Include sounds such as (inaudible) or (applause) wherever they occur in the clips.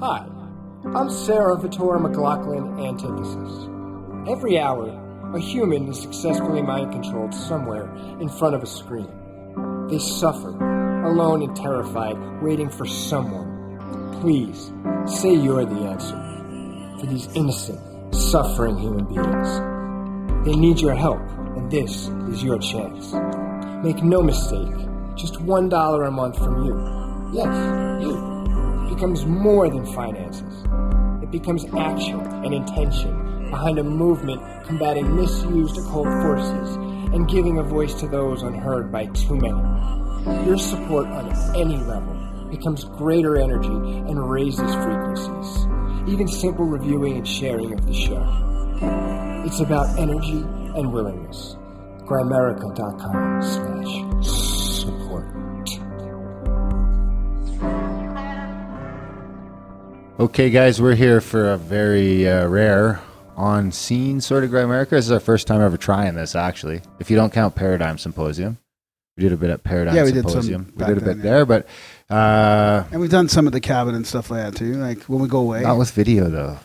Hi, I'm Sarah Vittora McLaughlin Antithesis. Every hour, a human is successfully mind controlled somewhere in front of a screen. They suffer, alone and terrified, waiting for someone. Please, say you're the answer for these innocent, suffering human beings. They need your help, and this is your chance. Make no mistake, just one dollar a month from you. Yes, you becomes more than finances. It becomes action and intention behind a movement combating misused occult forces and giving a voice to those unheard by too many. Your support on any level becomes greater energy and raises frequencies. Even simple reviewing and sharing of the show. It's about energy and willingness. Grimerica.com slash Okay, guys, we're here for a very uh, rare on scene sort of Grimerica. This is our first time ever trying this, actually. If you don't count Paradigm Symposium, we did a bit at Paradigm Yeah, we did some Symposium. we back did a then, bit yeah. there, but uh, And we've done some of the cabin and stuff like that too. Like when we go away, not with video though.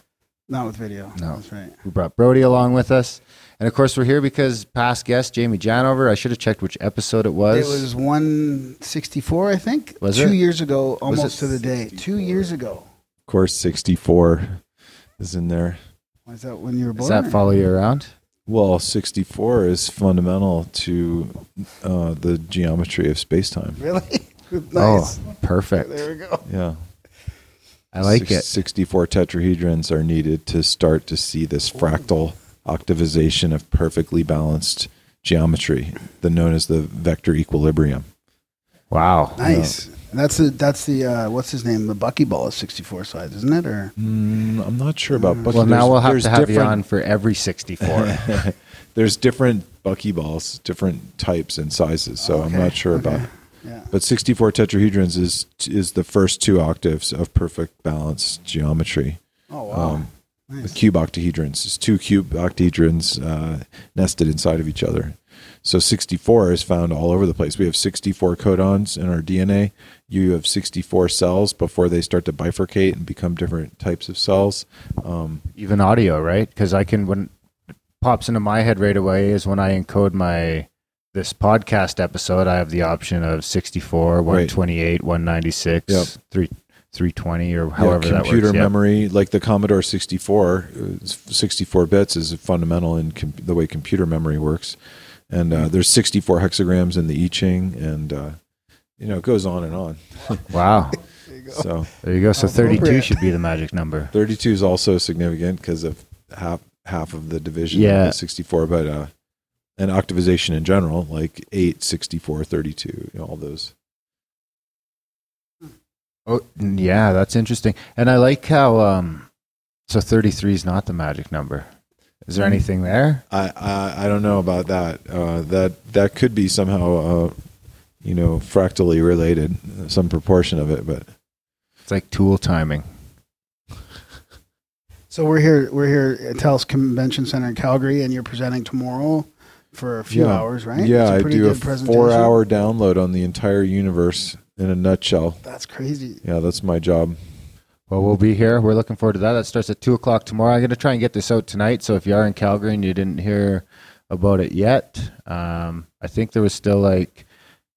not with video. No. that's right. We brought Brody along with us, and of course we're here because past guest Jamie Janover. I should have checked which episode it was. It was 164, I think. Was two it? years ago, almost to the day. Two years ago. Of course, 64 is in there. Was that when you were born? Does that follow you around? Well, 64 is fundamental to uh, the geometry of space-time. Really? (laughs) nice. Oh, perfect. There we go. Yeah. I like Six- it. 64 tetrahedrons are needed to start to see this fractal octavization of perfectly balanced geometry, the known as the vector equilibrium. Wow. Nice. And that's the that's the uh, what's his name? The buckyball is 64 sides, isn't it? Or Mm, I'm not sure about bucky. Well, now we'll have to have you on for every 64. (laughs) There's different buckyballs, different types and sizes, so I'm not sure okay. about yeah. But 64 tetrahedrons is is the first two octaves of perfect balanced geometry. Oh wow. Um, the cube octahedrons is two cube octahedrons uh, nested inside of each other. So 64 is found all over the place. We have 64 codons in our DNA. You have 64 cells before they start to bifurcate and become different types of cells. Um, Even audio, right? Because I can when it pops into my head right away is when I encode my this podcast episode. I have the option of 64, 128, 196, Yep. 3, 320, or yeah, however that computer works. Yeah. memory, like the Commodore 64, uh, 64 bits is fundamental in com- the way computer memory works. And uh, there's 64 hexagrams in the I Ching, and uh, you know it goes on and on. (laughs) Wow. So There you go. So 32 should be the magic number. 32 is also significant because of half half of the division Yeah. of the 64, but uh, and octavization in general, like 8, 64, 32, you know, all those. Oh, yeah, that's interesting. And I like how um so 33 is not the magic number. Is there anything there? I, I I don't know about that. Uh, that that could be somehow uh, you know fractally related, some proportion of it, but It's like tool timing. So we're here. We're here at TELUS Convention Center in Calgary, and you're presenting tomorrow for a few Yeah. hours, right? yeah, It's I pretty do a good presentation. four-hour download on the entire universe in a nutshell. That's crazy. Yeah, that's my job. Well, we'll be here. We're looking forward to that. That starts at two o'clock tomorrow. I'm going to try and get this out tonight. So if you are in Calgary and you didn't hear about it yet, um, I think there was still like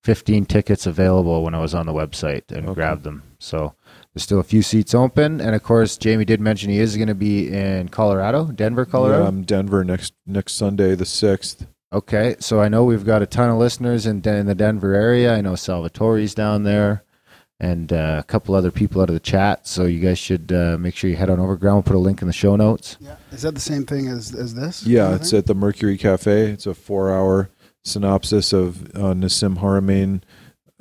15 tickets available when I was on the website and Okay. grabbed them. So there's still a few seats open. And of course, Jamie did mention he is going to be in Colorado, Denver, Colorado. Yeah, I'm Denver next next Sunday, the sixth. Okay, so I know we've got a ton of listeners in, in the Denver area. I know Salvatore's down there, and uh, a couple other people out of the chat. So you guys should uh, make sure you head on over. Ground. We'll put a link in the show notes. Yeah. Is that the same thing as as this? Yeah, it's at the Mercury Cafe. It's a four-hour synopsis of uh, Nassim Haramein,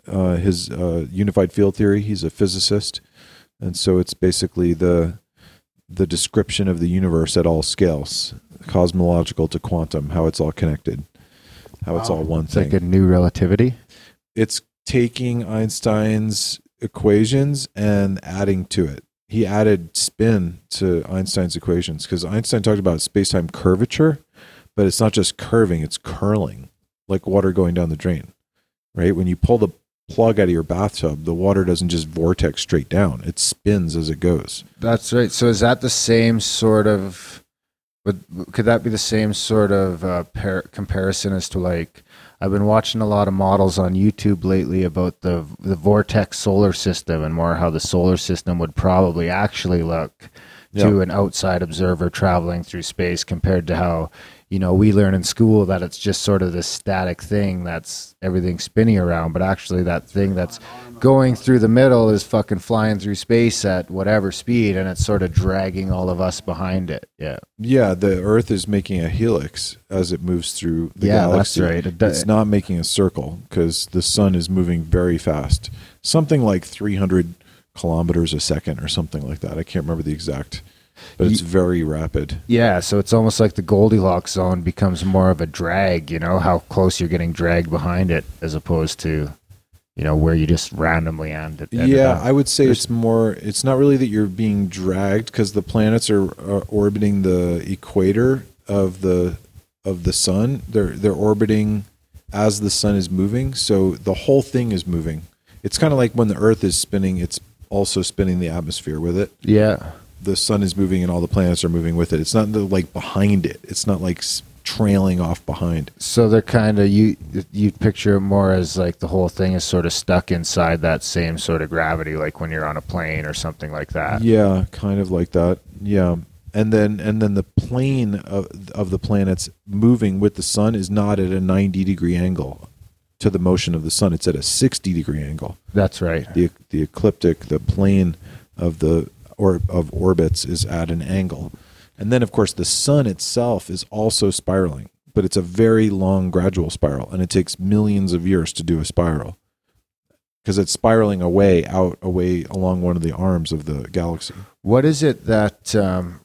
uh, his uh, unified field theory. He's a physicist, and so it's basically the the description of the universe at all scales, cosmological to quantum, how it's all connected, how it's all one It's thing. like a new relativity. it's taking Einstein's equations and adding to it. He added spin to Einstein's equations because Einstein talked about space-time curvature, but it's not just curving; it's curling, like water going down the drain. Right? When you pull the plug out of your bathtub. The water doesn't just vortex straight down; it spins as it goes. That's right. So is that the same sort of? Would, could that be the same sort of uh, par- comparison as to like? I've been watching a lot of models on YouTube lately about the the vortex solar system and more how the solar system would probably actually look to an outside observer traveling through space compared to how you know we learn in school that it's just sort of this static thing that's everything spinning around but actually that thing that's going through the middle is fucking flying through space at whatever speed and it's sort of dragging all of us behind it yeah Yeah, the Earth is making a helix as it moves through the Yeah, galaxy. that's right. It do- it's not making a circle because the sun is moving very fast, something like 300 kilometers a second or something like that. I can't remember the exact, but it's very rapid. yeah so it's almost like the goldilocks zone becomes more of a drag you know how close you're getting dragged behind it as opposed to you know where you just randomly end it yeah, up. I would say There's- it's more. It's not really that you're being dragged because the planets are, are orbiting the equator of the of the sun. They're they're orbiting as the sun is moving, so the whole thing is moving. It's kind of like when the Earth is spinning; it's also spinning the atmosphere with it. yeah The sun is moving, and all the planets are moving with it. It's not the, like behind it. It's not like trailing off behind. So they're kind of you you picture it more as like the whole thing is sort of stuck inside that same sort of gravity, like when you're on a plane or something like that. Yeah, kind of like that. Yeah. And then and then the plane of of the planets moving with the sun is not at a 90 degree angle to the motion of the sun. It's at a 60 degree angle. That's right. The the ecliptic, the plane of the or of orbits is at an angle. And then of course the sun itself is also spiraling, but it's a very long gradual spiral and it takes millions of years to do a spiral. Because it's spiraling away out away along one of the arms of the galaxy. What is it that um,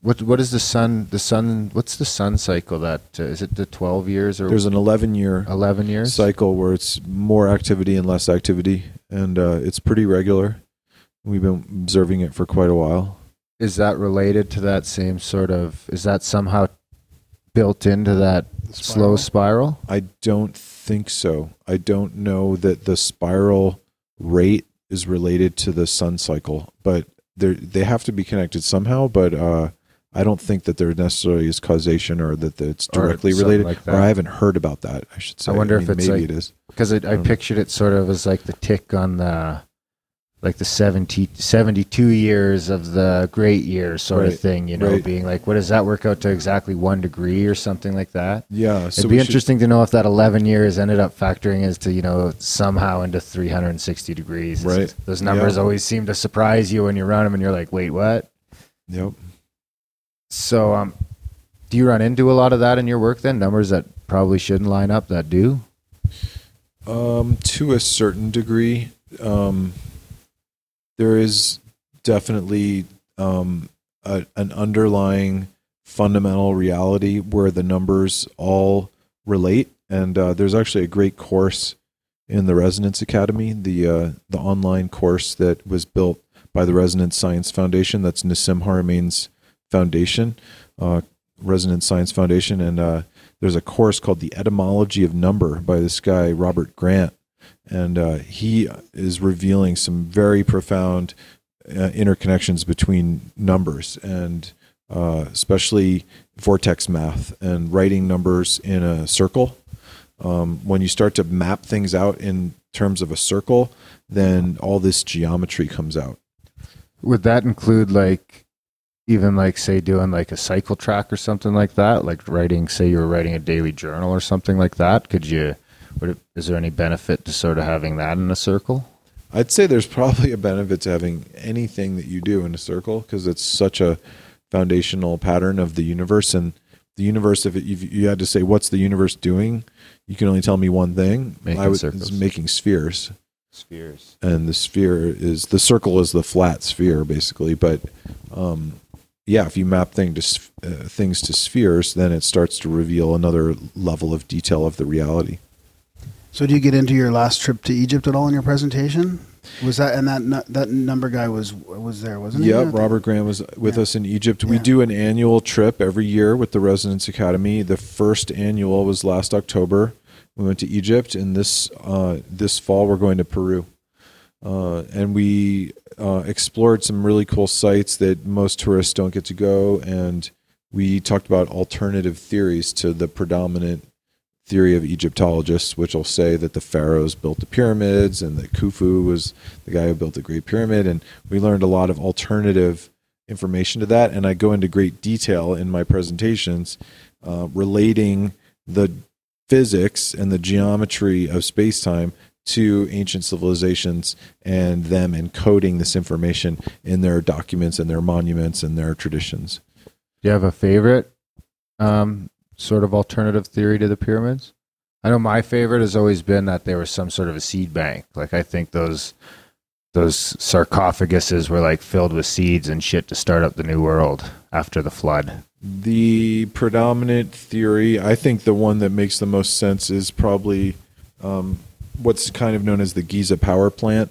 what what is the sun the sun what's the sun cycle that uh, is it the 12 years or There's an 11 year 11 years? cycle where it's more activity and less activity, and uh, it's pretty regular. We've been observing it for quite a while. Is that related to that same sort of is that somehow built into that slow spiral? I don't think so. I don't know that the spiral rate is related to the sun cycle, but they they have to be connected somehow. But uh, I don't think that there necessarily is causation or that it's directly related. like or. I haven't heard about that. I should say. I wonder if mean, it's maybe like- it is. because I, I Um, pictured it sort of as like the tick on the like the 70, 72 years of the great year sort of thing you know right. being like what does that work out to exactly one degree or something like that Yeah, so it'd be should- interesting to know if that 11 years ended up factoring as to you know somehow into 360 degrees Right. just- those numbers Yeah. always seem to surprise you when you run them and you're like wait what Yep. so um do you run into a lot of that in your work then numbers that probably shouldn't line up that do Um, to a certain degree, um, there is definitely um, a, an underlying fundamental reality where the numbers all relate. And uh, there's actually a great course in the Resonance Academy, the uh, the online course that was built by the Resonance Science Foundation. That's Nassim Haramein's foundation, uh, Resonance Science Foundation, and uh, there's a course called the etymology of number by this guy robert grant and uh, he is revealing some very profound uh, interconnections between numbers and uh, especially vortex math and writing numbers in a circle um, when you start to map things out in terms of a circle then all this geometry comes out Would that include like even like say doing like a cycle track or something like that? Like writing, say you were writing a daily journal or something like that. Could you? Would it, is there any benefit to sort of having that in a circle? I'd say there's probably a benefit to having anything that you do in a circle because it's such a foundational pattern of the universe. And the universe, if, it, if you had to say what's the universe doing, you can only tell me one thing. Making I would, circles. it's making spheres, Spheres. and the sphere is the circle is the flat sphere basically. But um, yeah, if you map thing to uh, things to spheres, then it starts to reveal another level of detail of the reality. So, do you get into your last trip to Egypt at all in your presentation? Was that and that that number guy was was there, wasn't he? Yeah, Robert Grant was with Yeah. us in Egypt. We Yeah. do an annual trip every year with the Resonance Academy. The first annual was last October, We went to Egypt, and this uh, this fall we're going to Peru. Uh, and we uh, explored some really cool sites that most tourists don't get to go. And we talked about alternative theories to the predominant theory of Egyptologists, which will say that the pharaohs built the pyramids and that Khufu was the guy who built the Great Pyramid. And we learned a lot of alternative information to that. And I go into great detail in my presentations uh, relating the physics and the geometry of space time to ancient civilizations and them encoding this information in their documents and their monuments and their traditions. Do you have a favorite um, sort of alternative theory to the pyramids? I know my favorite has always been that there was some sort of a seed bank. Like I think those those sarcophaguses were like filled with seeds and shit to start up the new world after the flood. The predominant theory, I think the one that makes the most sense is probably um, what's kind of known as the Giza power plant,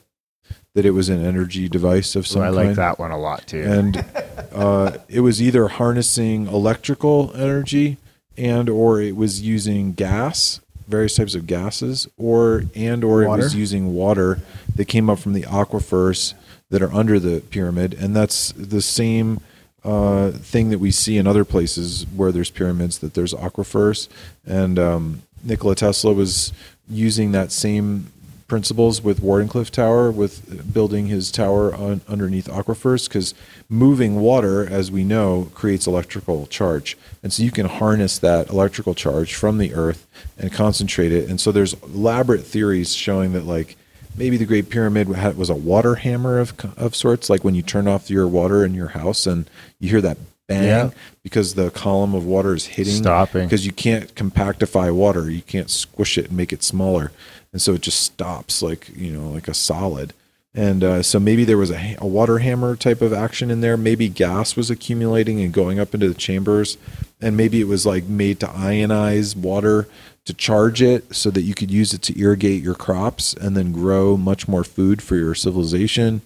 that it was an energy device of So some I kind. like that one a lot too. and uh, it was either harnessing electrical energy and or it was using gas various types of gases or and or it was using water that came up from the aquifers that are under the pyramid. And that's the same uh, thing that we see in other places where there's pyramids that there's aquifers. And um, Nikola Tesla was using that same principles with Wardenclyffe Tower with building his tower on, underneath aquifers because moving water as we know creates electrical charge. And so you can harness that electrical charge from the earth and concentrate it. And so there's elaborate theories showing that like maybe the great pyramid was a water hammer of of sorts like when you turn off your water in your house and you hear that bang Yeah. because the column of water is hitting Stopping. because you can't compactify water. You can't squish it and make it smaller. And so it just stops like you know like a solid. And uh, so maybe there was a, a water hammer type of action in there. Maybe gas was accumulating and going up into the chambers. And maybe it was like made to ionize water to charge it so that you could use it to irrigate your crops and then grow much more food for your civilization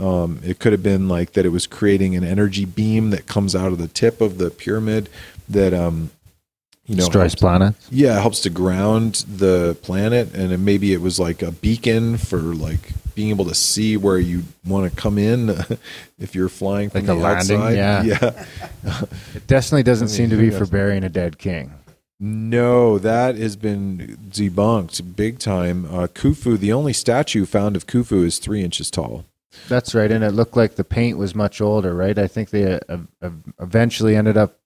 um, it could have been like that it was creating an energy beam that comes out of the tip of the pyramid that um, you know Destroys planets. yeah, it helps to ground the planet, and then maybe it was like a beacon for like being able to see where you want to come in (laughs) if you're flying from Like the a landing, outside. yeah. (laughs) yeah. It definitely doesn't I mean, seem to be for burying a dead king. No, that has been debunked big time. Uh, Khufu, the only statue found of Khufu is three inches tall. That's right, and it looked like the paint was much older, right? I think they uh, eventually ended up.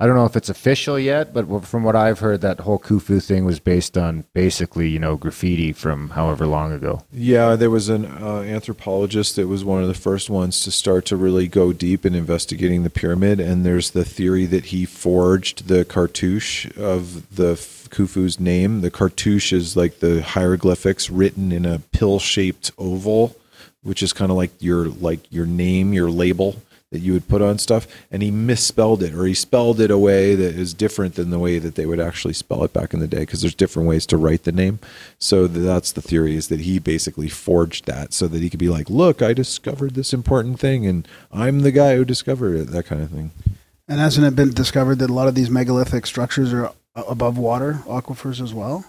I don't know if it's official yet, but from what I've heard, that whole Khufu thing was based on basically, you know, graffiti from however long ago. Yeah, there was an uh, anthropologist that was one of the first ones to start to really go deep in investigating the pyramid. And there's the theory that he forged the cartouche of the Khufu's name. The cartouche is like the hieroglyphics written in a pill-shaped oval, which is kind of like your like your name, your label that you would put on stuff. And he misspelled it, or he spelled it a way that is different than the way that they would actually spell it back in the day, because there's different ways to write the name. So that's the theory is that he basically forged that so that he could be like, look, I discovered this important thing, and I'm the guy who discovered it, that kind of thing. And hasn't it been discovered that a lot of these megalithic structures are above water aquifers as well?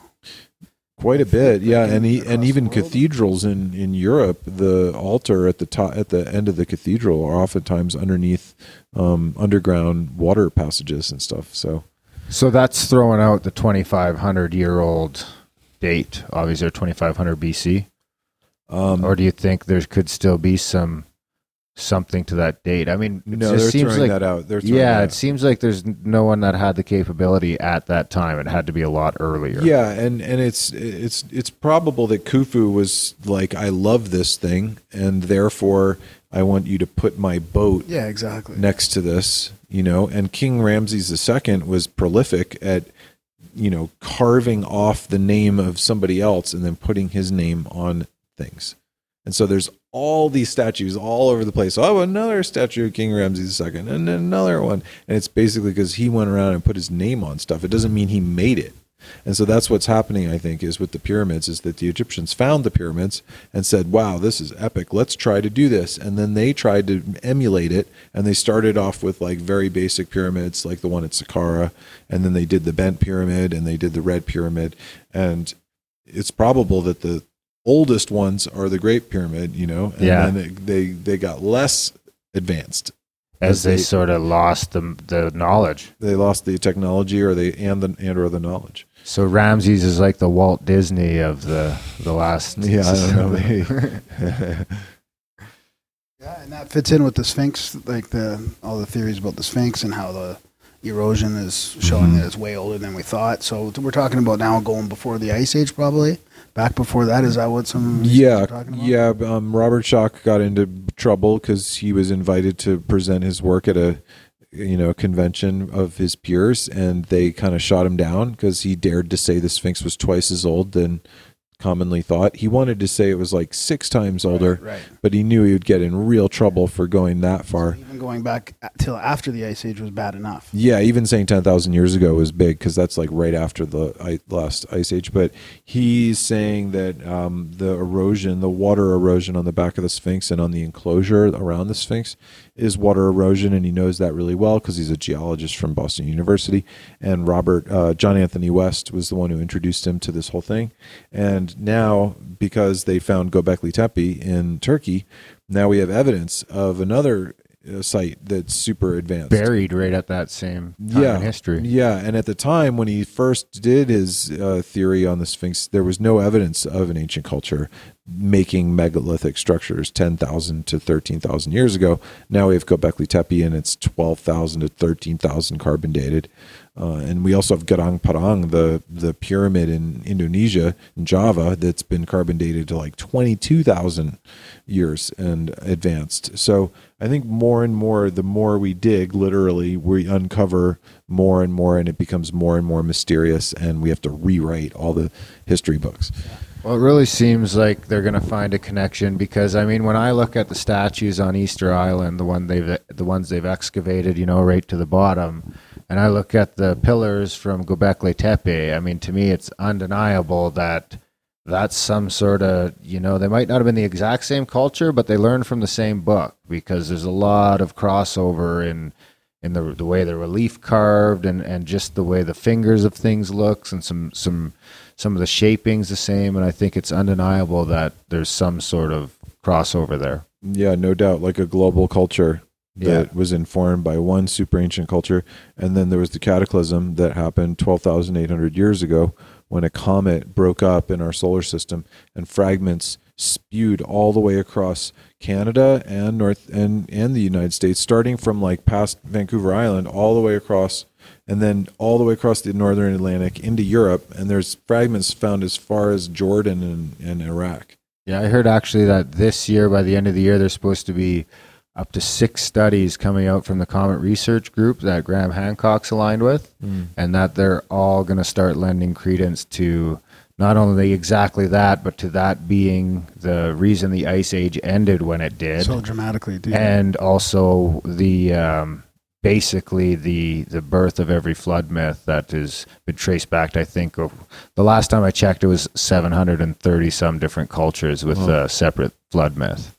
Quite a bit, yeah, and he, and even cathedrals in, in Europe, the altar at the top at the end of the cathedral are oftentimes underneath um, underground water passages and stuff. So So that's throwing out the 2,500 year old date, obviously, 2,500 BC. um, or do you think there could still be some something to that date? I mean, no, just they're seems throwing like that out. They're yeah, that it out. seems like there's no one that had the capability at that time. It had to be a lot earlier. Yeah, and and it's it's it's probable that Khufu was like, I love this thing, and therefore I want you to put my boat Yeah, exactly. next to this, you know. And King Ramses II was prolific at, you know, carving off the name of somebody else and then putting his name on things. And so there's all these statues all over the place. Oh, another statue of King Ramses II, and another one. And it's basically because he went around and put his name on stuff. It doesn't mean he made it. And so that's what's happening, I think, is with the pyramids, is that the Egyptians found the pyramids and said, wow, this is epic. Let's try to do this. And then they tried to emulate it. And they started off with like very basic pyramids, like the one at Saqqara. And then they did the bent pyramid and they did the red pyramid. And it's probable that the oldest ones are the Great Pyramid, you know, and Yeah. then it, they, they got less advanced. as they they- sort of lost the the knowledge. They lost the technology or they, and the, and or the knowledge. So Ramses is like the Walt Disney of the the last. Yeah, I don't know. (laughs) (laughs) Yeah, and that fits in with the Sphinx, like the all the theories about the Sphinx and how the erosion is showing Mhm. that it's way older than we thought. So we're talking about now going before the Ice Age, probably back before that. Is that what some yeah, talking about? yeah. Um, Robert Schoch got into trouble because he was invited to present his work at a you know convention of his peers, and they kind of shot him down because he dared to say the Sphinx was twice as old than commonly thought. He wanted to say it was like six times older, right. but he knew he would get in real trouble for going that far. Going back till after the Ice Age was bad enough. Yeah, even saying 10,000 years ago was big because that's like right after the last ice age. But he's saying that um, the erosion, the water erosion on the back of the Sphinx and on the enclosure around the Sphinx is water erosion. And he knows that really well because he's a geologist from Boston University. And Robert, uh, John Anthony West was the one who introduced him to this whole thing. And now, because they found Göbekli Tepe in Turkey, now we have evidence of another site that's super advanced buried right at that same time yeah, in history. Yeah, and at the time when he first did his uh, theory on the Sphinx, there was no evidence of an ancient culture making megalithic structures 10,000 to 13,000 years ago. Now we have Göbekli Tepe and it's 12,000 to 13,000 carbon dated. Uh, and we also have Gunung Padang, the, the pyramid in Indonesia, in Java, that's been carbon dated to like 22,000 years and advanced. So I think more and more, the more we dig, literally, we uncover more and more, and it becomes more and more mysterious, and we have to rewrite all the history books. Well, it really seems like they're going to find a connection because I mean, when I look at the statues on Easter Island, the one they've the ones they've excavated, you know, right to the bottom, and I look at the pillars from Göbekli Tepe, I mean, to me, it's undeniable that that's some sort of you know they might not have been the exact same culture, but they learned from the same book because there's a lot of crossover in in the the way the relief carved and and just the way the fingers of things looks and some some some of the shapings the same and I think it's undeniable that there's some sort of crossover there. Yeah, no doubt, like a global culture that Yeah. was informed by one super ancient culture, and then there was the cataclysm that happened twelve thousand eight hundred years ago when a comet broke up in our solar system and fragments spewed all the way across Canada and North and and the United States, starting from like past Vancouver Island all the way across, and then all the way across the northern Atlantic into Europe. And there's fragments found as far as Jordan and, and Iraq. Yeah, I heard actually that this year by the end of the year there's supposed to be up to 6 studies coming out from the Comet Research Group that Graham Hancock's aligned with and that they're all going to start lending credence to not only exactly that but to that being the reason the ice age ended when it did. So dramatically, dude. and also the um, basically the the birth of every flood myth that has been traced back to I think of, the last time I checked it was 730 some different cultures with Wow. a separate flood myth.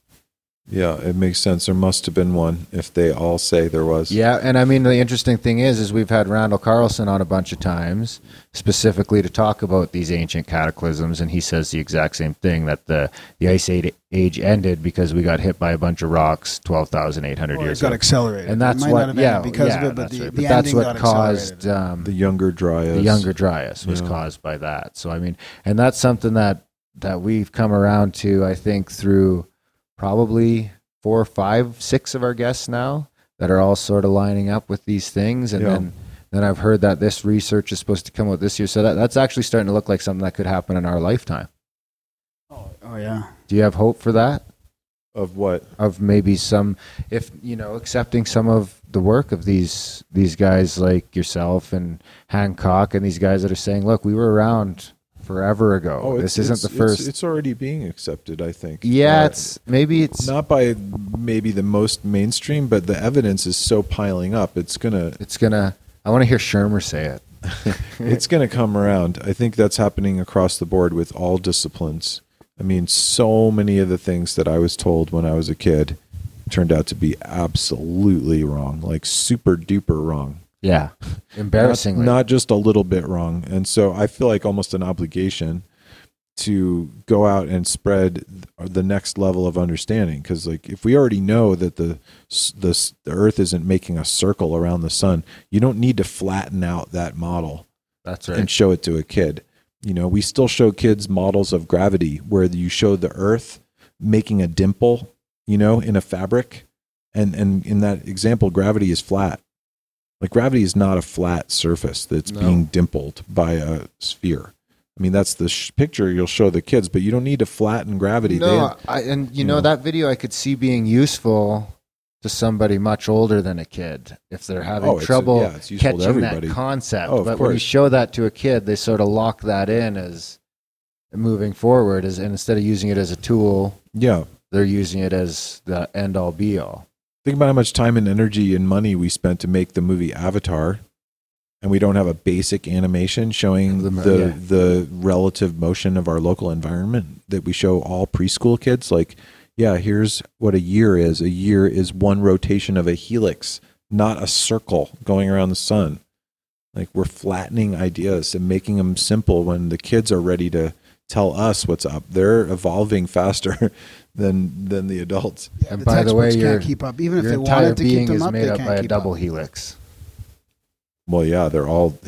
Yeah, it makes sense. There must have been one if they all say there was. Yeah, and I mean the interesting thing is is we've had Randall Carlson on a bunch of times specifically to talk about these ancient cataclysms and he says the exact same thing that the the ice age age ended because we got hit by a bunch of rocks 12,800 Or it years got ago. accelerated. And that's what yeah, because yeah, of it, but that's the, right. the But that's what got caused um, The younger Dryas. the younger Dryas was Yeah. caused by that. So I mean, and that's something that that we've come around to. I think through probably four, five, six of our guests now that are all sort of lining up with these things, and Yeah. then then I've heard that this research is supposed to come out this year. So that that's actually starting to look like something that could happen in our lifetime. Oh, oh yeah. Do you have hope for that? Of what? Of maybe some, if you know, accepting some of the work of these these guys like yourself and Hancock and these guys that are saying, "Look, we were around forever ago. Oh, this isn't the first. It's, it's already being accepted, I think. yeah, Uh, it's maybe it's not by maybe the most mainstream, but the evidence is so piling up. It's gonna. it's gonna. I want to hear Shermer say it. (laughs) it's to come around. I think that's happening across the board with all disciplines. I mean, so many of the things that I was told when I was a kid turned out to be absolutely wrong, like super duper wrong. Yeah, embarrassingly. Not, not just a little bit wrong. And so I feel like almost an obligation to go out and spread the next level of understanding. Because like if we already know that the, the the earth isn't making a circle around the sun you don't need to flatten out that model that's right. and show it to a kid. You know we still show kids models of gravity where you show the earth making a dimple you know in a fabric. And and in that example gravity is flat like gravity is not a flat surface that's No. being dimpled by a sphere I mean, that's the sh- picture you'll show the kids, but you don't need to flatten gravity. No, I, and you you know, know. that video I could see being useful to somebody much older than a kid if they're having Oh, it's- trouble yeah, it's catching that concept. Oh, but when you show that to a kid, they sort of lock that in as moving forward. As and instead of using it as a tool, yeah. they're using it as the end all be all. Think about how much time and energy and money we spent to make the movie Avatar, and we don't have a basic animation showing The the yeah. the relative motion of our local environment that we show all preschool kids. Like, yeah, here's what a year is. A year is one rotation of a helix, not a circle going around the sun. Like we're flattening ideas and making them simple when the kids are ready to tell us what's up. They're evolving faster (laughs) than than the adults. Yeah, And the by the way, textbooks your- can't keep up. Even if they entire wanted to keep being them is up, made they up can't by a keep double up. helix. Well, yeah, they're all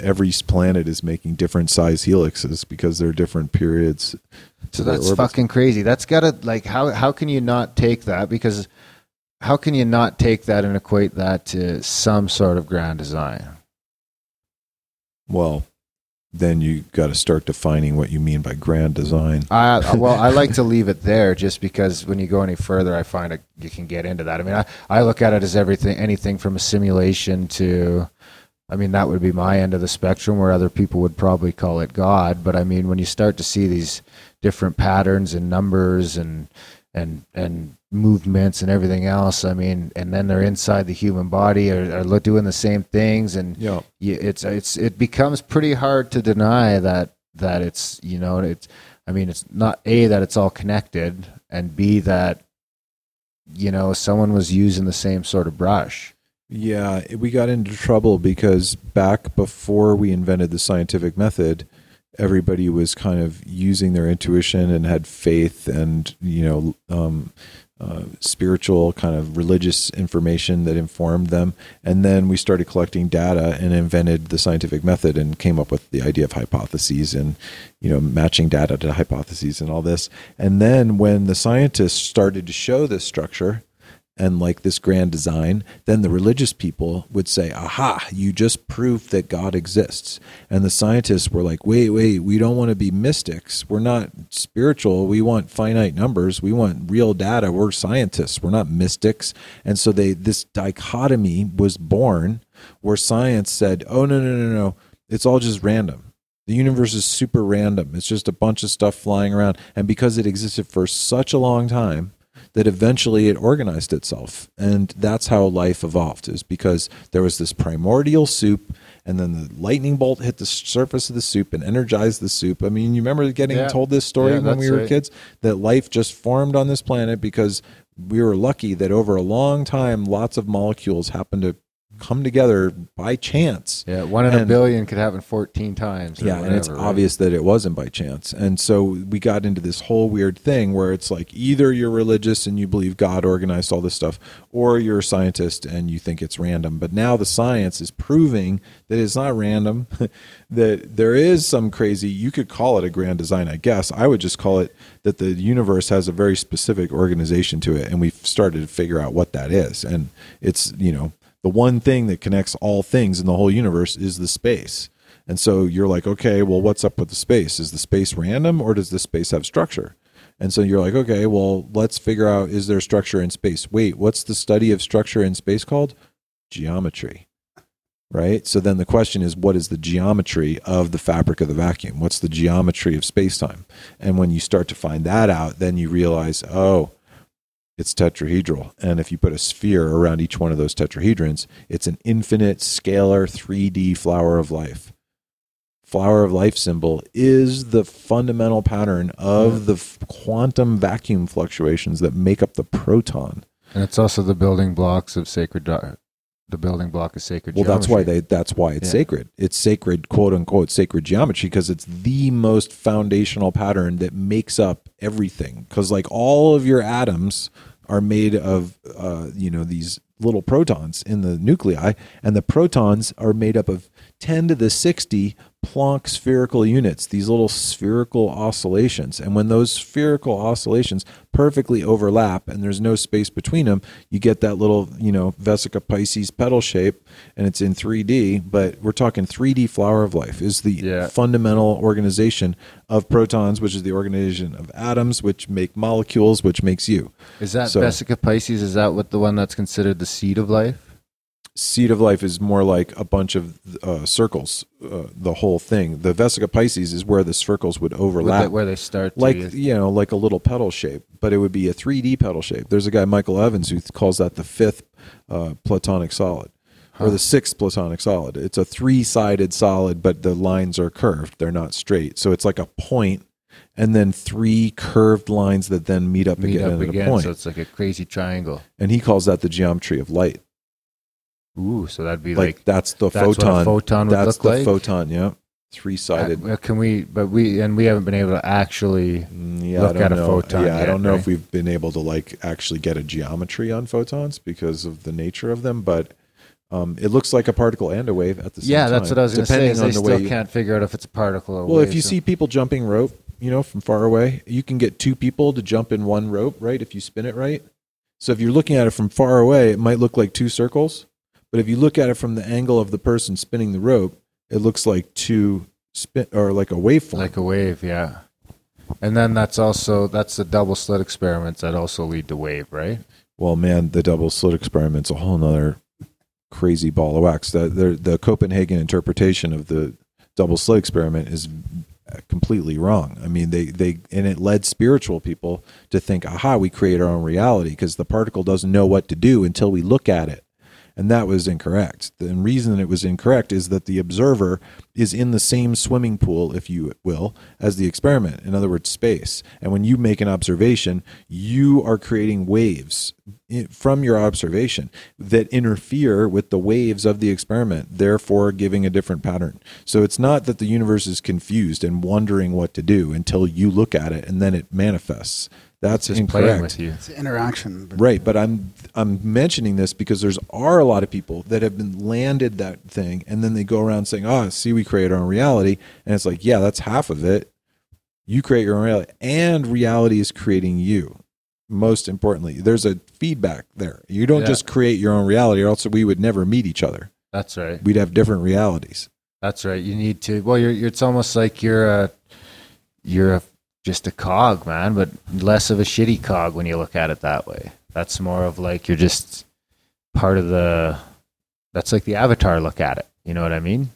every planet is making different size helixes because they're different periods. So that's orbits. fucking crazy. That's gotta like how how can you not take that because how can you not take that and equate that to some sort of grand design? Well, then you got to start defining what you mean by grand design. I (laughs) well, I like to leave it there just because when you go any further, I find it, you can get into that. I mean, I, I look at it as everything, anything from a simulation to, I mean, that would be my end of the spectrum, where other people would probably call it God. But I mean, when you start to see these different patterns and numbers and and and movements and everything else, I mean, and then they're inside the human body, are, are doing the same things, and Yeah. you, it's it's it becomes pretty hard to deny that that it's you know it's I mean it's not a that it's all connected and b that you know someone was using the same sort of brush. Yeah, we got into trouble because back before we invented the scientific method, everybody was kind of using their intuition and had faith and you know um, uh, spiritual kind of religious information that informed them. And then we started collecting data and invented the scientific method and came up with the idea of hypotheses and you know matching data to hypotheses and all this. And then when the scientists started to show this structure and like this grand design, then the religious people would say, Aha, you just proved that God exists. And the scientists were like, Wait, wait, we don't want to be mystics. We're not spiritual. We want finite numbers. We want real data. We're scientists. We're not mystics. And so they this dichotomy was born where science said, Oh no, no, no, no. It's all just random. The universe is super random. It's just a bunch of stuff flying around. And because it existed for such a long time, that eventually it organized itself and that's how life evolved is because there was this primordial soup and then the lightning bolt hit the surface of the soup and energized the soup i mean you remember getting Yeah. told this story Yeah, when we were right. kids that life just formed on this planet because we were lucky that over a long time lots of molecules happened to come together by chance Yeah, one in a billion could happen fourteen times. or yeah, and it's right? obvious that it wasn't by chance. And so we got into this whole weird thing where it's like either you're religious and you believe God organized all this stuff, or you're a scientist and you think it's random. But now the science is proving that it's not random, (laughs) that there is some crazy, you could call it a grand design, I guess. I would just call it that the universe has a very specific organization to it. And we've started to figure out what that is. And it's, you know, the one thing that connects all things in the whole universe is the space. And so you're like, okay, well, what's up with the space? Is the space random or does the space have structure? And so you're like, okay, well, let's figure out is there structure in space? Wait, what's the study of structure in space called? Geometry. Right? So then the question is, what is the geometry of the fabric of the vacuum? What's the geometry of space time? And when you start to find that out, then you realize, oh, it's tetrahedral. And if you put a sphere around each one of those tetrahedrons, it's an infinite scalar 3D flower of life. Flower of life symbol is the fundamental pattern of the f- quantum vacuum fluctuations that make up the proton. And it's also the building blocks of sacred. The building block of sacred. Well, that's why they that's why it's Yeah. sacred. It's sacred, quote unquote, sacred geometry because it's the most foundational pattern that makes up everything. Because like all of your atoms are made of uh, you know these little protons in the nuclei, and the protons are made up of ten to the sixty Planck spherical units, these little spherical oscillations. And when those spherical oscillations perfectly overlap and there's no space between them, you get that little, you know, Vesica Pisces petal shape and it's in 3D, but we're talking 3D flower of life is the Yeah. fundamental organization of protons, which is the organization of atoms, which make molecules, which makes you. Is that So- Vesica Pisces? Is that what the one that's considered the seed of life? Seed of life is more like a bunch of uh, circles, uh, the whole thing. The Vesica Pisces is where the circles would overlap. where they start to like you know like a little petal shape but it would be a 3d petal shape there's a guy michael evans who calls that the fifth uh, platonic solid or the sixth platonic solid it's a three-sided solid but the lines are curved they're not straight so it's like a point and then three curved lines that then meet up meet again up at again. a point So it's like a crazy triangle. and he calls that the geometry of light Ooh, so that'd be like, like, that's the that's what a photon photon would that's look the like. photon yeah three-sided Uh, can we? But we and we haven't been able to actually. Mm, Yeah, look I don't at a know. photon Yeah, I don't know if we've been able to like actually get a geometry on photons because of the nature of them, but um, it looks like a particle and a wave at the same Yeah, time. Yeah, that's what I was going to say. Is on they the still way you- can't figure out if it's a particle or. Well, if you so- see people jumping rope, you know, from far away, you can get two people to jump in one rope, right? If you spin it right. So if you're looking at it from far away, it might look like two circles, but if you look at it from the angle of the person spinning the rope, it looks like two spin or like a waveform. like a wave, yeah. And then that's also that's the double slit experiments that also lead to wave, right? Well, man, the double slit experiment's a whole nother crazy ball of wax. The, the, the Copenhagen interpretation of the double slit experiment is completely wrong. I mean, they, they, and it led spiritual people to think, aha, we create our own reality because the particle doesn't know what to do until we look at it. And that was incorrect. The reason it was incorrect is that the observer is in the same swimming pool, if you will, as the experiment. In other words, space. And when you make an observation, you are creating waves from your observation that interfere with the waves of the experiment, therefore giving a different pattern. So it's not that the universe is confused and wondering what to do until you look at it and then it manifests. That's Just incorrect. playing with you. It's interaction. but- Right, but I'm I'm mentioning this because there's are a lot of people that have been landed that thing and then they go around saying, "Oh, see we create our own reality." And it's like, "Yeah, that's half of it. You create your own reality and reality is creating you." Most importantly, there's a feedback there. You don't Yeah. just create your own reality or else we would never meet each other. That's right. We'd have different realities. That's right. You need to. Well, you're. you're it's almost like you're a. You're a just a cog, man, but less of a shitty cog when you look at it that way. That's more of like you're just part of the. That's like the avatar look at it. You know what I mean?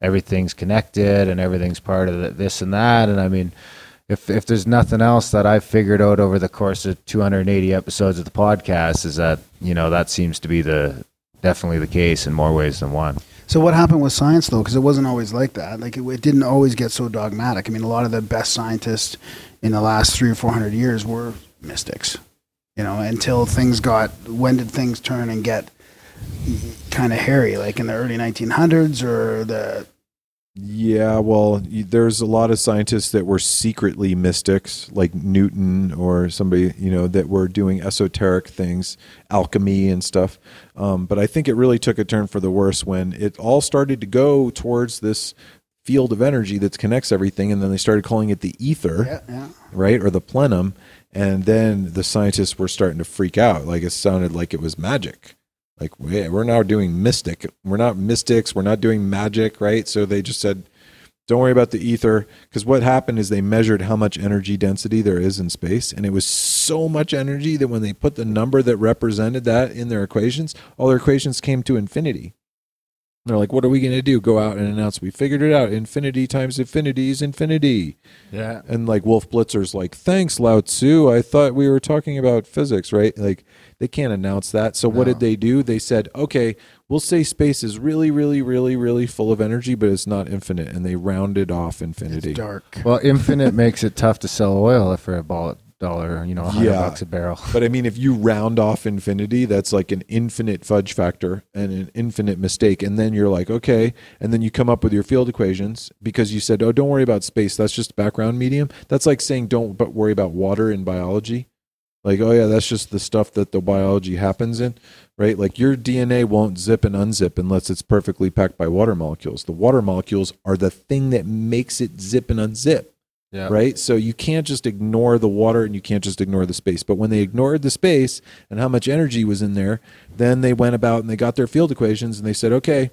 Everything's connected and everything's part of the, this and that. And I mean, if if there's nothing else that I've figured out over the course of 280 episodes of the podcast, is that you know that seems to be the definitely the case in more ways than one. So what happened with science though? Because it wasn't always like that. Like it, it didn't always get so dogmatic. I mean, a lot of the best scientists in the last three or four hundred years were mystics. You know, until things got. When did things turn and get kind of hairy? Like in the early 1900s or the Yeah, well, there's a lot of scientists that were secretly mystics, like Newton or somebody, you know, that were doing esoteric things, alchemy and stuff. Um, but I think it really took a turn for the worse when it all started to go towards this field of energy that connects everything, and then they started calling it the ether yeah, yeah. right? Or the plenum. And then the scientists were starting to freak out. Like it sounded like it was magic. Like "Wait, we're now doing mystic. We're not mystics. We're not doing magic, right? So they just said, don't worry about the ether. Because what happened is they measured how much energy density there is in space. And it was so much energy that when they put the number that represented that in their equations, all their equations came to infinity. they're like, "What are we going to do? Go out and announce we figured it out? Infinity times infinity is infinity." Yeah. And like Wolf Blitzer's like, "Thanks, Lao Tzu. I thought we were talking about physics, right?" Like they can't announce that. So what did they do? They said, "Okay, we'll say space is really, really, really, really full of energy, but it's not infinite," and they rounded off infinity. It's dark. Well, infinite (laughs) makes it tough to sell oil for a ball dollar, you know, a hundred Yeah. bucks a barrel. But I mean, if you round off infinity, that's like an infinite fudge factor and an infinite mistake. And then you're like, okay. And then you come up with your field equations because you said, oh, don't worry about space. That's just background medium. That's like saying, don't but worry about water in biology. Like, oh, yeah, that's just the stuff that the biology happens in, right? Like your DNA won't zip and unzip unless it's perfectly packed by water molecules. The water molecules are the thing that makes it zip and unzip Yeah. right? So you can't just ignore the water and you can't just ignore the space. But when they ignored the space and how much energy was in there, then they went about and they got their field equations and they said, okay,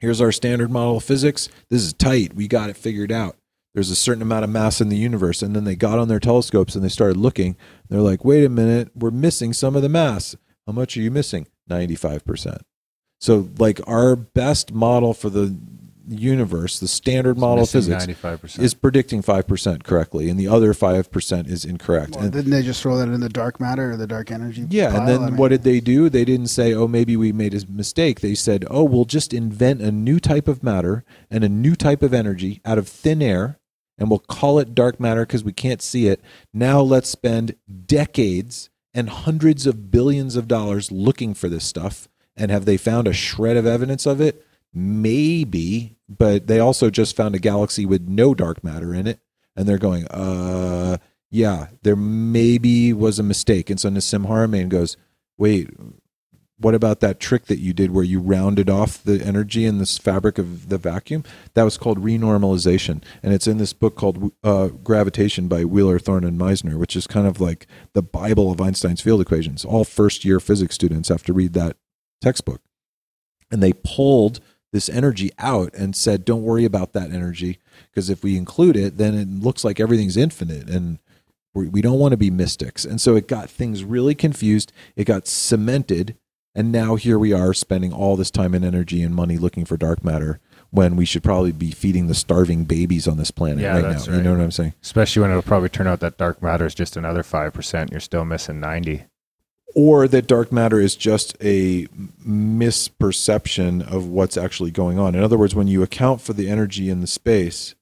here's our standard model of physics. This is tight. We got it figured out. There's a certain amount of mass in the universe. And then they got on their telescopes and they started looking. They're like, wait a minute, we're missing some of the mass. How much are you missing? 95%. So, like, our best model for the universe, the standard model of physics, ninety-five percent. is predicting 5% correctly and the other 5% is incorrect. Well, and, didn't they just throw that in the dark matter or the dark energy? yeah, and then I mean, what did they do? They didn't say, "Oh, maybe we made a mistake." They said, "Oh, we'll just invent a new type of matter and a new type of energy out of thin air and we'll call it dark matter because we can't see it. Now let's spend decades and hundreds of billions of dollars looking for this stuff and have they found a shred of evidence of it? Maybe, but they also just found a galaxy with no dark matter in it and they're going, uh, yeah, there maybe was a mistake. And so Nassim Haramein goes, wait, what about that trick that you did where you rounded off the energy in this fabric of the vacuum? That was called renormalization. And it's in this book called uh, Gravitation by Wheeler, Thorne, and Misner, which is kind of like the Bible of Einstein's field equations. All first year physics students have to read that textbook. And they pulled this energy out and said, don't worry about that energy because if we include it, then it looks like everything's infinite and we we don't want to be mystics. And so it got things really confused. It got cemented. And now here we are spending all this time and energy and money looking for dark matter when we should probably be feeding the starving babies on this planet Yeah, right now. You know what I'm saying? Especially when it'll probably turn out that dark matter is just another five percent. You're still missing ninety. or that dark matter is just a misperception of what's actually going on. In other words, when you account for the energy in the space,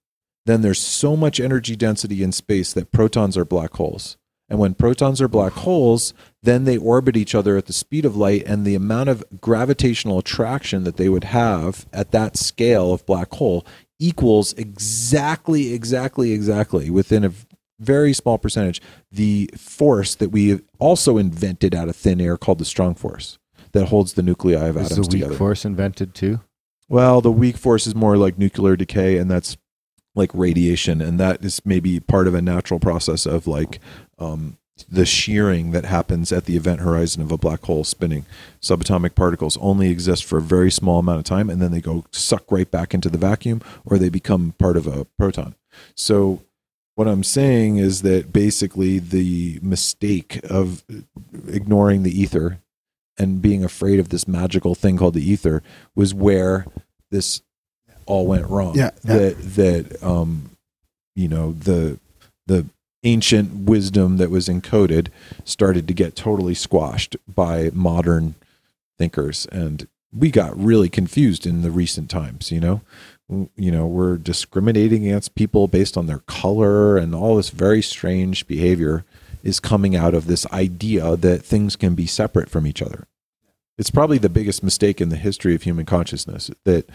then there's so much energy density in space that protons are black holes. And when protons are black holes, then they orbit each other at the speed of light, and the amount of gravitational attraction that they would have at that scale of black hole equals exactly, exactly, exactly within a very small percentage the force that we also invented out of thin air called the strong force that holds the nuclei of Is atoms the weak together. force invented too? Well, the weak force is more like nuclear decay, and that's like radiation, and that is maybe part of a natural process of like um, the shearing that happens at the event horizon of a black hole spinning. Subatomic particles only exist for a very small amount of time, and then they go suck right back into the vacuum, or they become part of a proton. So. What I'm saying is that basically the mistake of ignoring the ether and being afraid of this magical thing called the ether was where this all went wrong. Yeah, yeah. That that um you know the the ancient wisdom that was encoded started to get totally squashed by modern thinkers and we got really confused in the recent times, you know. You know, we're discriminating against people based on their color and all this very strange behavior is coming out of this idea that things can be separate from each other. It's probably the biggest mistake in the history of human consciousness that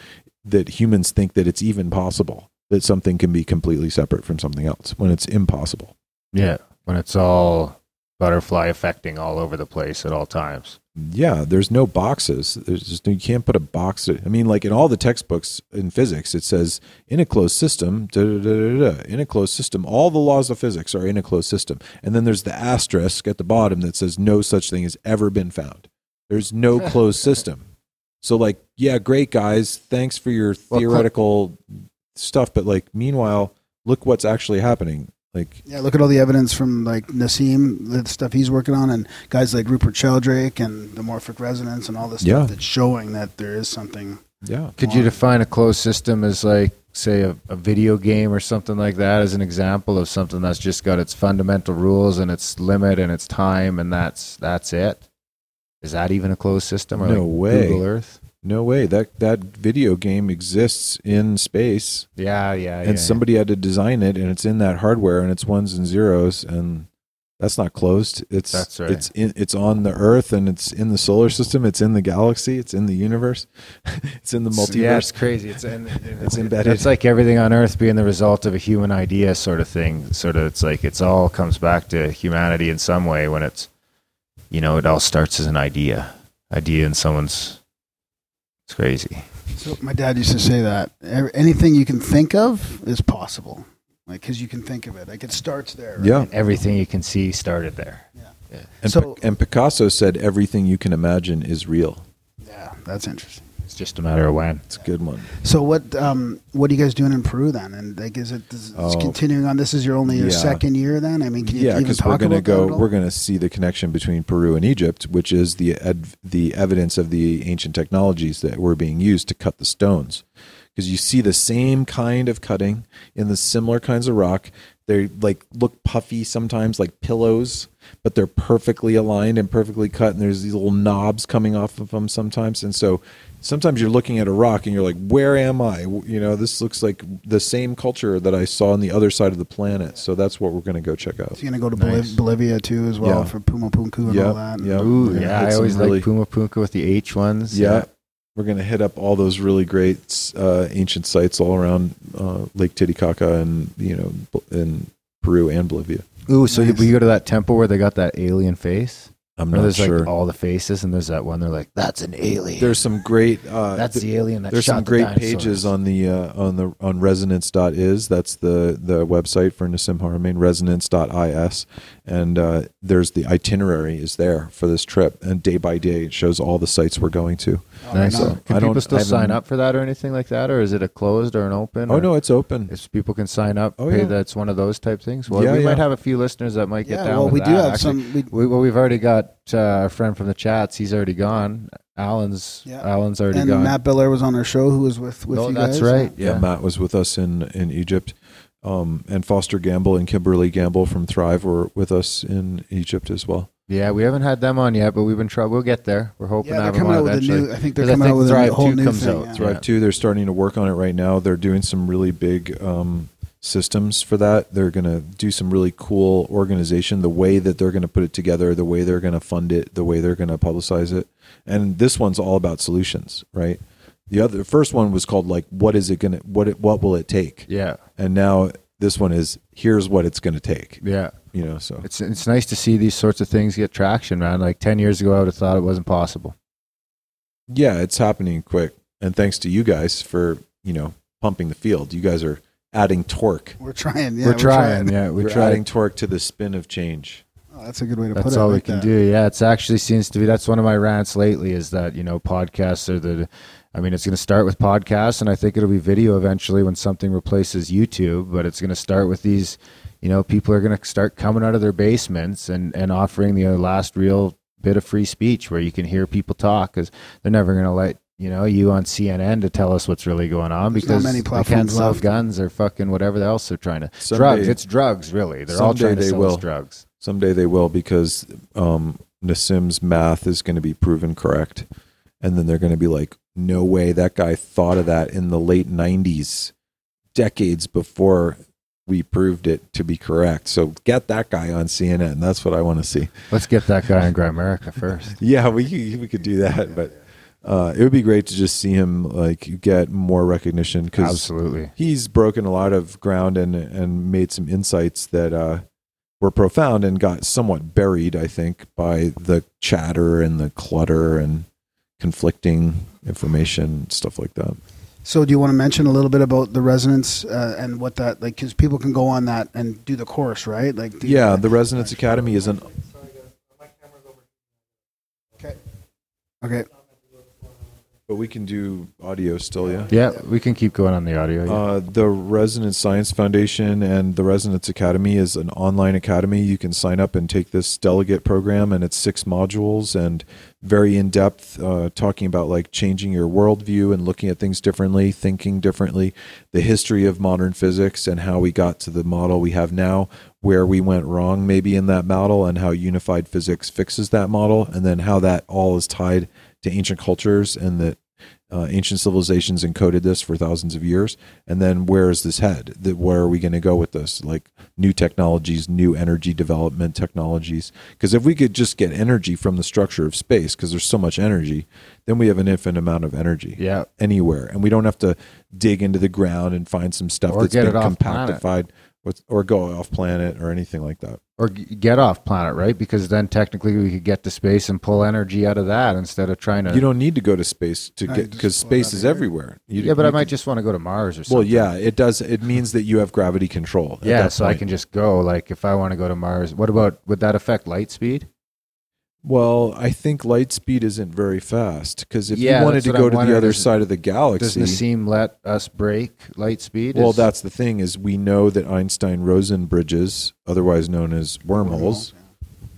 that humans think that it's even possible that something can be completely separate from something else when it's impossible. Yeah, when it's all butterfly affecting all over the place at all times. Yeah, there's no boxes. There's just you can't put a box. I mean, like in all the textbooks in physics, it says in a closed system, da, da, da, da, da. in a closed system, all the laws of physics are in a closed system. And then there's the asterisk at the bottom that says no such thing has ever been found. There's no closed system. So, like, yeah, great guys, thanks for your Well, cl- theoretical stuff, but like, meanwhile, look what's actually happening. Like, Yeah, look at all the evidence from like Nassim, the stuff he's working on, and guys like Rupert Sheldrake and the morphic resonance and all this Yeah. stuff that's showing that there is something. Yeah. Could you define a closed system as like, say, a, a video game or something like that, as an example of something that's just got its fundamental rules and its limit and its time, and that's that's it? Is that even a closed system? Or No like way. Google Earth. No way. That that video game exists in space, Yeah, yeah, yeah. and somebody had to design it, and it's in that hardware, and it's ones and zeros, and that's not closed. It's That's right. It's in, it's on the Earth, and it's in the solar system. It's in the galaxy. It's in the universe. (laughs) it's in the multiverse. Yeah, it's crazy. It's in, (laughs) It's embedded. It's like everything on Earth being the result of a human idea, sort of thing. Sort of, it's like it's all comes back to humanity in some way. When it's, you know, it all starts as an idea, idea in someone's. It's crazy. So my dad used to say that anything you can think of is possible, like because you can think of it. Like it starts there. right? yeah. Everything you can see started there. And, So- Pic- and Picasso said everything you can imagine is real. Yeah, that's interesting. It's just a matter of when. It's a good one. So what um what are you guys doing in Peru then? And like, is it is it's Oh. continuing on? This is your only your Yeah. second year then? I mean, can you yeah, because we're going to go. We're going to see the connection between Peru and Egypt, which is the ed, the evidence of the ancient technologies that were being used to cut the stones. Because you see the same kind of cutting in the similar kinds of rock. They like look puffy sometimes, like pillows, but they're perfectly aligned and perfectly cut. And there's these little knobs coming off of them sometimes. And so sometimes you're looking at a rock and you're like, "Where am I?" You know, this looks like the same culture that I saw on the other side of the planet. So that's what we're going to go check out. So you're gonna go to Boliv- Nice. Bolivia too as well Yeah. for Puma Punku and Yeah, all that. yeah. Ooh, Yeah, yeah. I always really- like Puma Punku with the H ones. Yeah. We're going to hit up all those really great uh, ancient sites all around uh, Lake Titicaca and, you know, in Peru and Bolivia. Ooh, so you, you go to that temple where they got that alien face? I'm not there's sure. like all the faces, and there's that one. They're like, "That's an alien." there's some great uh, That's th- the alien that there's shot some the great dinosaurs. pages on the uh, on the on resonance.is that's the the website for Nassim Haramein resonance.is and uh, there's the itinerary is there for this trip and day by day it shows all the sites we're going to Nice. So, Can I don't- people still I sign up for that or anything like that, or is it a closed or an open? oh no it's open If people can sign up, Oh, yeah. that's one of those type things. Well, Yeah, we yeah. might have a few listeners that might get Yeah, down. well, with we do have actually. some. We, We, well, we've already got uh, our friend from the chats. He's already gone. Alan's Yeah. Alan's already gone. and gone. Matt Biller was on our show, who was with with No, you that's guys. right. yeah. Yeah. Matt was with us in in Egypt um, and Foster Gamble and Kimberly Gamble from Thrive were with us in Egypt as well yeah, we haven't had them on yet, but we've been trying. We'll get there. We're hoping Yeah, to they're have them coming on out with a eventually. new. I think they're 'Cause I coming out think with a Thrive new, whole 2 new comes thing. out. yeah. Thrive Thrive 2 they're starting to work on it right now they're doing some really big um, systems for that. They're going to do some really cool organization. The way that they're going to put it together the way they're going to fund it the way they're going to publicize it. And this one's all about solutions right? The other the first one was called like what is it going to what it, what will it take? Yeah, and now this one is here's what it's going to take. Yeah. you know so. It's it's nice to see these sorts of things get traction, man. Like ten years ago, I would have thought it wasn't possible. yeah it's happening quick. And thanks to you guys for you know pumping the field. You guys are adding torque We're trying. Yeah, we're, trying, yeah, we we're try. adding torque to the spin of change Oh, that's a good way to put it. That's it. all we like can that. do. Yeah, it's actually seems to be. That's one of my rants lately. Is that you know podcasts are the. I mean, it's going to start with podcasts, and I think it'll be video eventually when something replaces YouTube. But it's going to start with these. You know, people are going to start coming out of their basements and and offering the last real bit of free speech where you can hear people talk because they're never going to let you know you on CNN to tell us what's really going on There's not because many they can't platforms sell left. guns or fucking whatever else they're trying to Someday- drugs. It's drugs, really. They're all trying to they sell will. us drugs. Someday they will because um, Nassim's math is going to be proven correct, and then they're going to be like, "No way, that guy thought of that in the late '90s, decades before we proved it to be correct." So get that guy on CNN. That's what I want to see. Let's get that guy in Grimerica first. (laughs) Yeah, we we could do that, but uh, it would be great to just see him like get more recognition because Absolutely. he's broken a lot of ground and and made some insights that uh, were profound and got somewhat buried, I think, by the chatter and the clutter and conflicting information, stuff like that. So, do you want to mention a little bit about the resonance uh, and what that like? Because people can go on that and do the course, right? Like, the, Yeah, the Resonance Academy is an Okay. Okay. But we can do audio still. Yeah. Yeah, we can keep going on the audio. yeah. Uh, the Resonance Science Foundation and the Resonance Academy is an online academy. You can sign up and take this delegate program, and it's six modules and very in depth, uh, talking about like changing your worldview and looking at things differently, thinking differently, the history of modern physics, and how we got to the model we have now, where we went wrong maybe in that model, and how unified physics fixes that model, and then how that all is tied to ancient cultures and that uh, ancient civilizations encoded this for thousands of years. And then where is this head? That where are we going to go with this? Like new technologies new energy development technologies? Because if we could just get energy from the structure of space because there's so much energy then we have an infinite amount of energy yeah. anywhere. And we don't have to dig into the ground and find some stuff Or that's been off planet. Compactified with, or go off planet or anything like that Or get off planet, right? Because then technically we could get to space and pull energy out of that instead of trying to. you don't need to go to space to No, get because space is everywhere You- yeah, but you I might can- just want to go to Mars or something. well yeah it does it means that you have gravity control yeah, that so I can just go. Like if I want to go to Mars, what about would that affect light speed? Well, I think light speed isn't very fast because if Yeah, you wanted to go I'm to the other side of the galaxy, Does Nassim let us break light speed? well, Is- that's the thing is we know that Einstein-Rosen bridges, otherwise known as wormholes,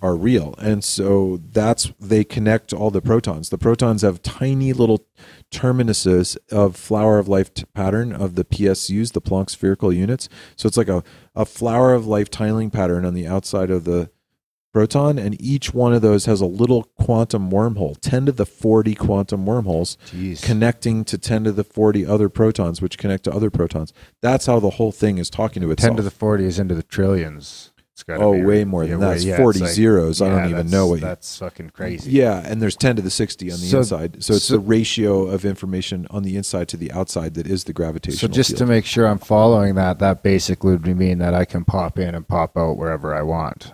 are real, and so that's they connect all the protons. The protons have tiny little terminuses of flower of life t- pattern of the PSUs, the Planck spherical units. So it's like a a flower of life tiling pattern on the outside of the proton, and each one of those has a little quantum wormhole, 10 to the 40 quantum wormholes Jeez. connecting to 10 to the 40 other protons, which connect to other protons. That's how the whole thing is talking to itself. ten to the forty is into the trillions. It's got Oh, way more than that. It's 40 zeros. I don't even know what you- That's fucking crazy. yeah, and there's 10 to the 60 on the So- inside. So it's so- the ratio of information on the inside to the outside that is the gravitational So just field. to make sure I'm following that, that basically would mean that I can pop in and pop out wherever I want.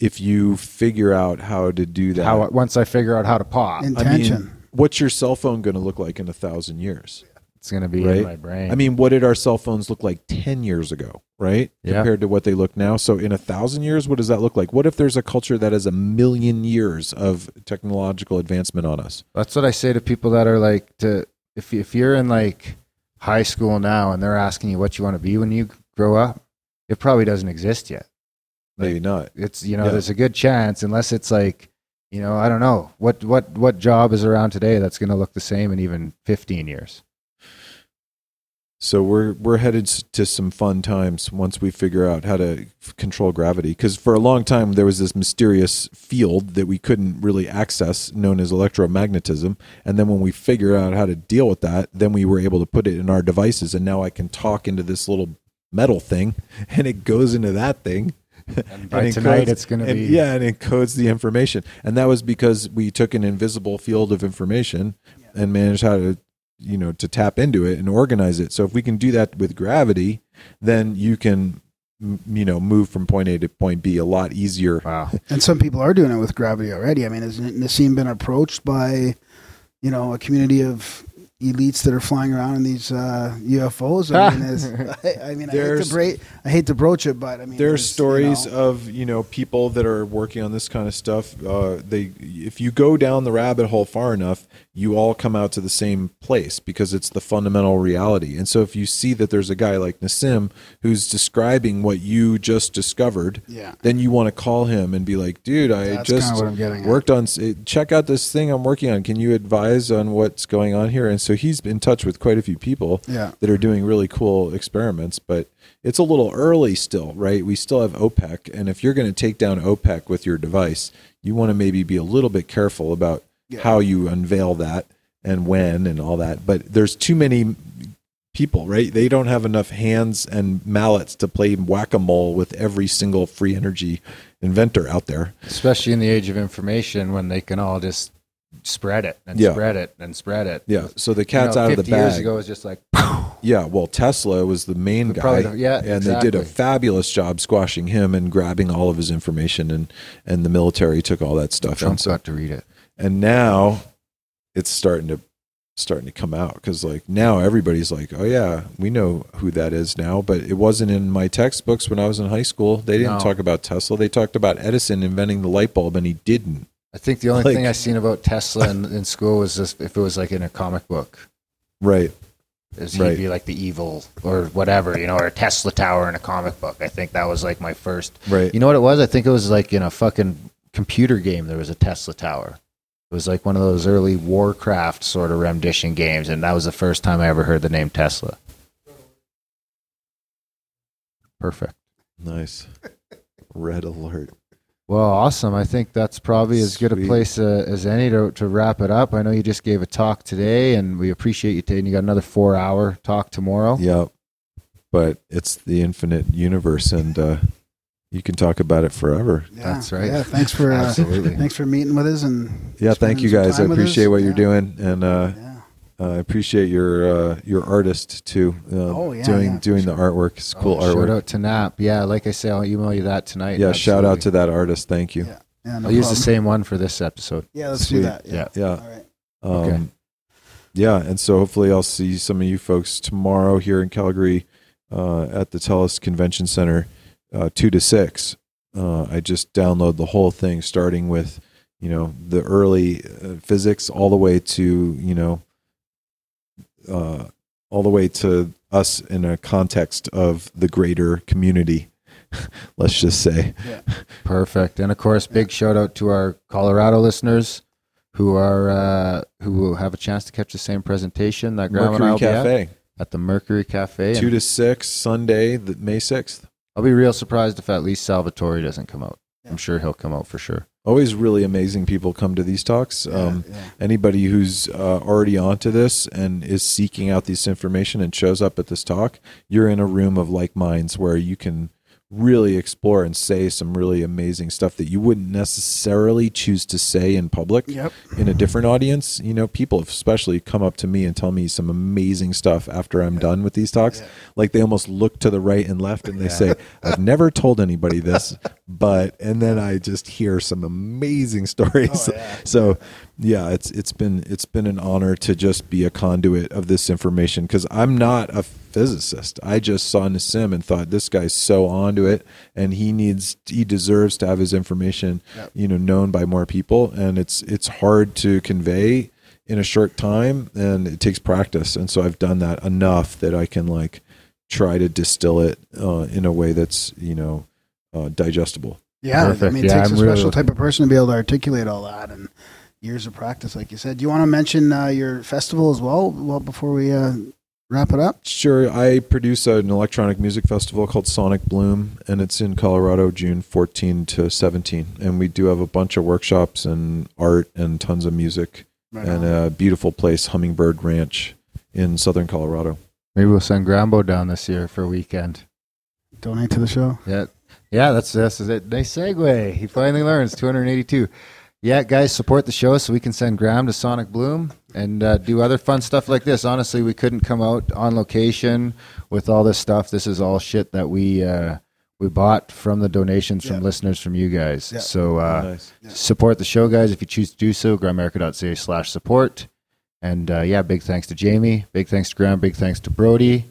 If you figure out how to do that. How once I figure out how to pop, In- I Intention. mean, what's your cell phone going to look like in a thousand years? it's going to be right? in my brain. I mean, what did our cell phones look like 10 years ago, right? Yeah. Compared to what they look now. So, in a thousand years, what does that look like? What if there's a culture that has a million years of technological advancement on us? That's what I say to people that are like to if if you're in like high school now and they're asking you what you want to be when you grow up, it probably doesn't exist yet. Maybe not. It's you know Yeah. there's a good chance unless it's like you know I don't know what what what job is around today that's going to look the same in even 15 years. So we're we're headed to some fun times once we figure out how to control gravity. Because for a long time there was this mysterious field that we couldn't really access, known as electromagnetism. And then when we figured out how to deal with that, then we were able to put it in our devices. And now I can talk into this little metal thing, (laughs) and it goes into that thing. (laughs) And by it tonight encodes- it's going to be yeah, and encodes the information. And that was because we took an invisible field of information and managed how to you know to tap into it and organize it so if we can do that with gravity then you can you know move from point a to point b a lot easier wow. (laughs) And some people are doing it with gravity already. I mean, has Nassim been approached by, you know, a community of elites that are flying around in these uh, UFOs? I mean, I, (laughs) (laughs) I mean, I hate, bra- I hate to broach it, but I mean, there's you stories know, of you know people that are working on this kind of stuff uh, they if you go down the rabbit hole far enough you all come out to the same place because it's the fundamental reality and so if you see that there's a guy like Nassim who's describing what you just discovered yeah. then you want to call him and be like dude i That's just kinda what I'm getting at. worked on check out this thing i'm working on can you advise on what's going on here and so he's in touch with quite a few people Yeah. that are doing really cool experiments but it's a little early still right we still have opec and if you're going to take down opec with your device you want to maybe be a little bit careful about Yeah. how you unveil that and when and all that but there's too many people right they don't have enough hands and mallets to play whack-a-mole with every single free energy inventor out there Especially in the age of information when they can all just spread it and Yeah. spread it and spread it. yeah so the You cat's know, out of the 50 years ago it was just like (laughs) Yeah, well, Tesla was the main The- guy, probably the- yeah, and they did a fabulous job squashing him and grabbing all of his information, and and the military took all that stuff. Trump And, so, got to read it. And now it's starting to starting to come out because like now everybody's like, oh yeah, we know who that is now, but it wasn't in my textbooks when I was in high school. They didn't No. talk about Tesla. They talked about Edison inventing the light bulb, and he didn't. I think the only Like- thing I seen about Tesla in, in school was just if it was like in a comic book. Right. Is he'd Right. be like the evil or whatever, you know, or a Tesla tower in a comic book. I think that was like my first. Right. You know what it was? I think it was like in a fucking computer game. There was a Tesla tower. It was like one of those early Warcraft sort of rendition games, and that was the first time I ever heard the name Tesla. Perfect. Nice. (laughs) Red alert. Well, awesome. I think that's probably as good a place uh, as any to, to wrap it up. I know you just gave a talk today, and we appreciate you taking. You got another four-hour talk tomorrow. Yeah. But it's the infinite universe, and uh, you can talk about it forever. Yeah, That's right. Yeah, thanks for uh, Absolutely. thanks for meeting with us and Yeah, thank you guys. I time with us. appreciate what you're doing, and uh, Yeah. uh, I appreciate your uh, your artist too. Uh, Oh, yeah, doing yeah, doing for the artwork. It's cool Oh, Shout out to Nap. Yeah, like I say, I'll email you that tonight. Yeah, shout out to that artist. Thank you. Yeah. Yeah, no I'll use the same one for this episode. Yeah, let's Sweet. do that. Yeah. Yeah. Yeah. All right. Um, Okay. Yeah, and so hopefully I'll see some of you folks tomorrow here in Calgary uh, at the TELUS Convention Center, uh, two to six. Uh, I just download the whole thing, starting with you know the early uh, physics all the way to you know uh, all the way to us in a context of the greater community. (laughs) Let's just say, Perfect. And of course, big shout out to our Colorado listeners who are uh, who will have a chance to catch the same presentation that Graham Mercury be at, at the Mercury Cafe. two to six Sunday, the May sixth. I'll be real surprised if at least Salvatore doesn't come out. Yeah. I'm sure he'll come out for sure. always really amazing people come to these talks. Um, yeah. Anybody who's uh, already onto this and is seeking out this information and shows up at this talk, you're in a room of like minds where you can really explore and say some really amazing stuff that you wouldn't necessarily choose to say in public Yep. in a different audience. You know, people especially come up to me and tell me some amazing stuff after I'm done with these talks. Yeah. Like they almost look to the right and left and they Yeah. say, (laughs) I've never told anybody this, but and then I just hear some amazing (laughs) stories. Oh, yeah. So yeah, it's it's been it's been an honor to just be a conduit of this information because I'm not a physicist. I just saw Nassim and thought this guy's so onto it, and he needs he deserves to have his information, Yep. you know, known by more people. And it's it's hard to convey in a short time, and it takes practice. And so I've done that enough that I can like try to distill it uh, in a way that's you know uh, digestible. Yeah, I mean, it Yeah, takes I'm a special really- type of person to be able to articulate all that and years of practice, like you said. Do you want to mention uh, your festival as well? Well, before we uh, wrap it up. Sure. I produce an electronic music festival called Sonic Bloom, and it's in Colorado, June 14 to 17. And we do have a bunch of workshops and art and tons of music Right and on. a beautiful place, Hummingbird Ranch in southern Colorado. Maybe we'll send Grambo down this year for a weekend. Donate to the show. Yeah, yeah, that's this is it. Nice segue. He finally learns 282. Yeah, guys, support the show so we can send Graham to Sonic Bloom and uh, do other fun stuff like this. Honestly, we couldn't come out on location with all this stuff. This is all shit that we uh, we bought from the donations from Yeah. listeners from you guys. Yeah. So uh, nice. Yeah. support the show, guys, if you choose to do so. Grimerica.ca slash support. And uh, yeah, big thanks to Jamie. Big thanks to Graham. Big thanks to Brody.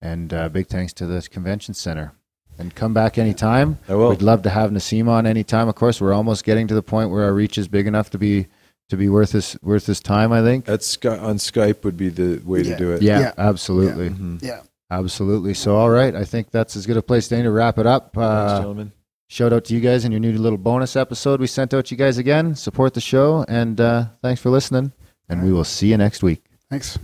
And uh, big thanks to the convention center. And come back anytime. I will. We'd love to have Nassim on anytime. Of course, we're almost getting to the point where our reach is big enough to be to be worth his worth his time. I think. that's on Skype would be the way Yeah. to do it. Yeah, Yeah. absolutely, Mhm. Yeah. absolutely. So, all right, I think that's as good a place to, to wrap it up. Thanks, Uh, gentlemen. shout out to you guys and your new little bonus episode we sent out to you guys again. Support the show and uh, thanks for listening. And we will see you next week. Thanks.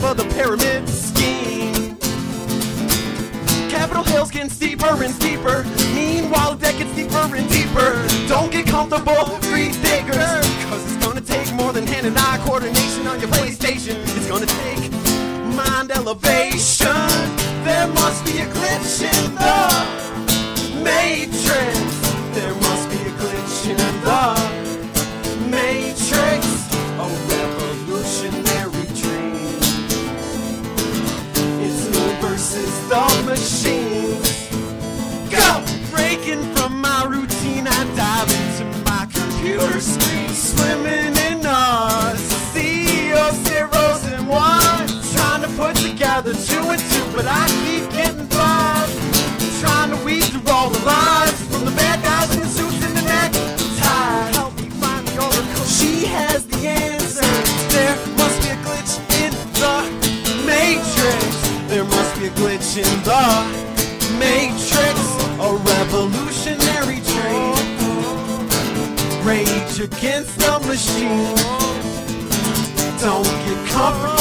Top of the pyramid scheme. Capitol Hill's getting steeper and steeper. Meanwhile, the deck gets deeper and deeper. Don't get comfortable, free thinkers. Cause it's gonna take more than hand and eye coordination on your PlayStation. It's gonna take mind elevation. There must be a glitch in the matrix. There swimming against the machine. Don't get comfortable,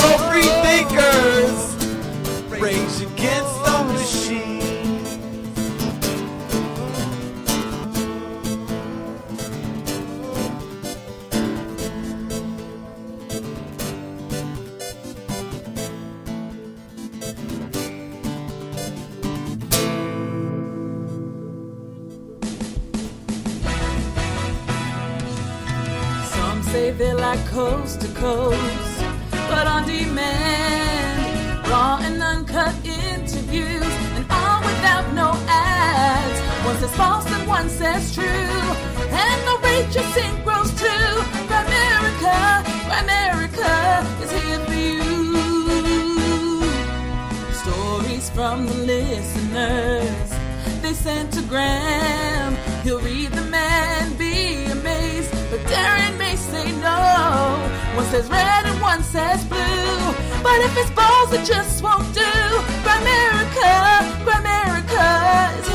They like coast to coast, but on demand, raw and uncut interviews, and all without no ads. One says false and one says true, and the rate you sing grows too. Grimerica, Grimerica is here for you. Stories from the listeners. They sent to Graham. He'll read them and staring may say no. One says red and one says blue. But if it's balls, it just won't do. Grimerica, Grimerica is